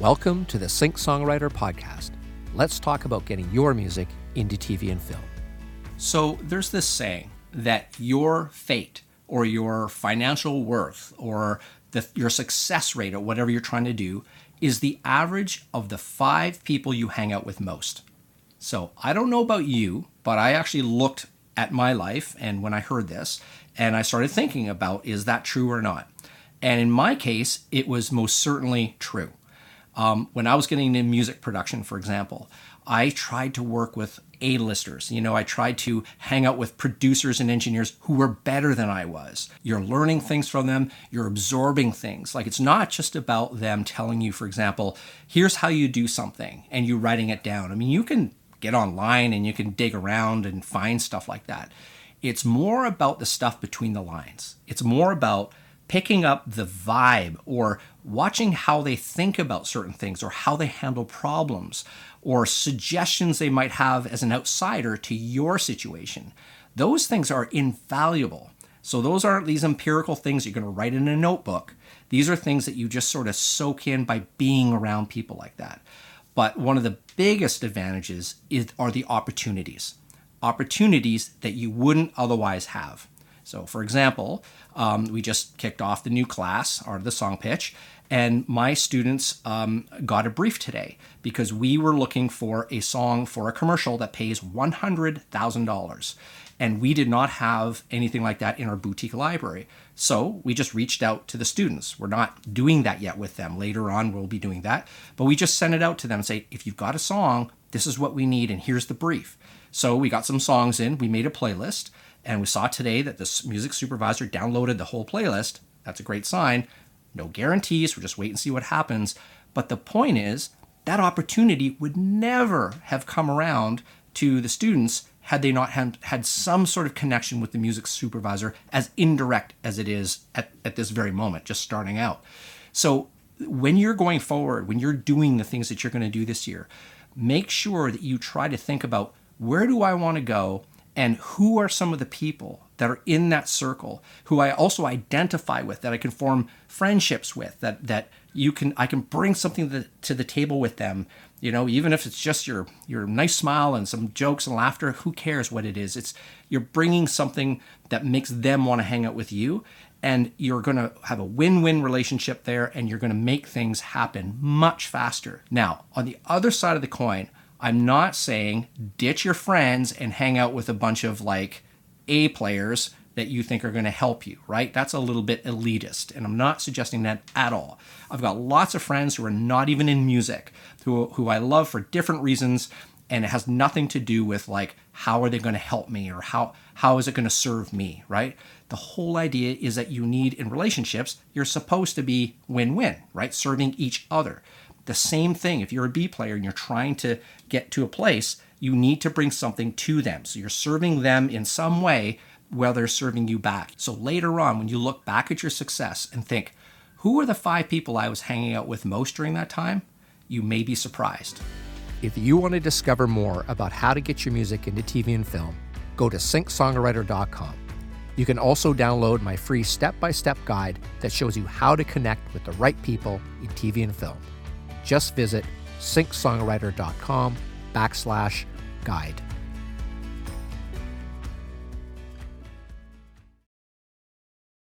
Welcome to the Sync Songwriter Podcast. Let's talk about getting your music into TV and film. So, there's this saying that your fate or your financial worth or the, your success rate or whatever you're trying to do is the average of the five people you hang out with most. So, I don't know about you, but I actually looked at my life and when I heard this and I started thinking about is that true or not? And in my case, it was most certainly true. Um, when I was getting into music production, for example, I tried to work with A-listers. You know, I tried to hang out with producers and engineers who were better than I was. You're learning things from them, you're absorbing things. Like it's not just about them telling you, for example, here's how you do something and you writing it down. I mean, you can get online and you can dig around and find stuff like that. It's more about the stuff between the lines. It's more about picking up the vibe or watching how they think about certain things or how they handle problems or suggestions they might have as an outsider to your situation. Those things are invaluable. So, those aren't these empirical things you're going to write in a notebook. These are things that you just sort of soak in by being around people like that. But one of the biggest advantages is, are the opportunities, opportunities that you wouldn't otherwise have. So, for example, um, we just kicked off the new class, Art of the Song Pitch, and my students um, got a brief today because we were looking for a song for a commercial that pays $100,000. And we did not have anything like that in our boutique library. So we just reached out to the students. We're not doing that yet with them. Later on, we'll be doing that. But we just sent it out to them and say, if you've got a song, this is what we need, and here's the brief. So we got some songs in, we made a playlist. And we saw today that the music supervisor downloaded the whole playlist. That's a great sign. No guarantees, we're just wait and see what happens. But the point is, that opportunity would never have come around to the students had they not had, had some sort of connection with the music supervisor, as indirect as it is at, at this very moment, just starting out. So when you're going forward, when you're doing the things that you're going to do this year, make sure that you try to think about where do I want to go and who are some of the people that are in that circle who I also identify with that I can form friendships with that that you can I can bring something to the, to the table with them. You know even if it's just your your nice smile and some jokes and laughter who cares what it is? It's you're bringing something that makes them want to hang out with you and you're going to have a win-win relationship there and you're going to make things happen much faster now on the other side of the coin I'm not saying ditch your friends and hang out with a bunch of like A players that you think are going to help you, right? That's a little bit elitist, and I'm not suggesting that at all. I've got lots of friends who are not even in music, who, who I love for different reasons, and it has nothing to do with like how are they going to help me or how how is it going to serve me, right? The whole idea is that you need in relationships, you're supposed to be win-win, right? Serving each other. The same thing, if you're a B player and you're trying to get to a place, you need to bring something to them. So you're serving them in some way while they're serving you back. So later on, when you look back at your success and think, who are the five people I was hanging out with most during that time? You may be surprised. If you want to discover more about how to get your music into TV and film, go to syncsongwriter.com. You can also download my free step by step guide that shows you how to connect with the right people in TV and film just visit syncsongwriter.com backslash guide.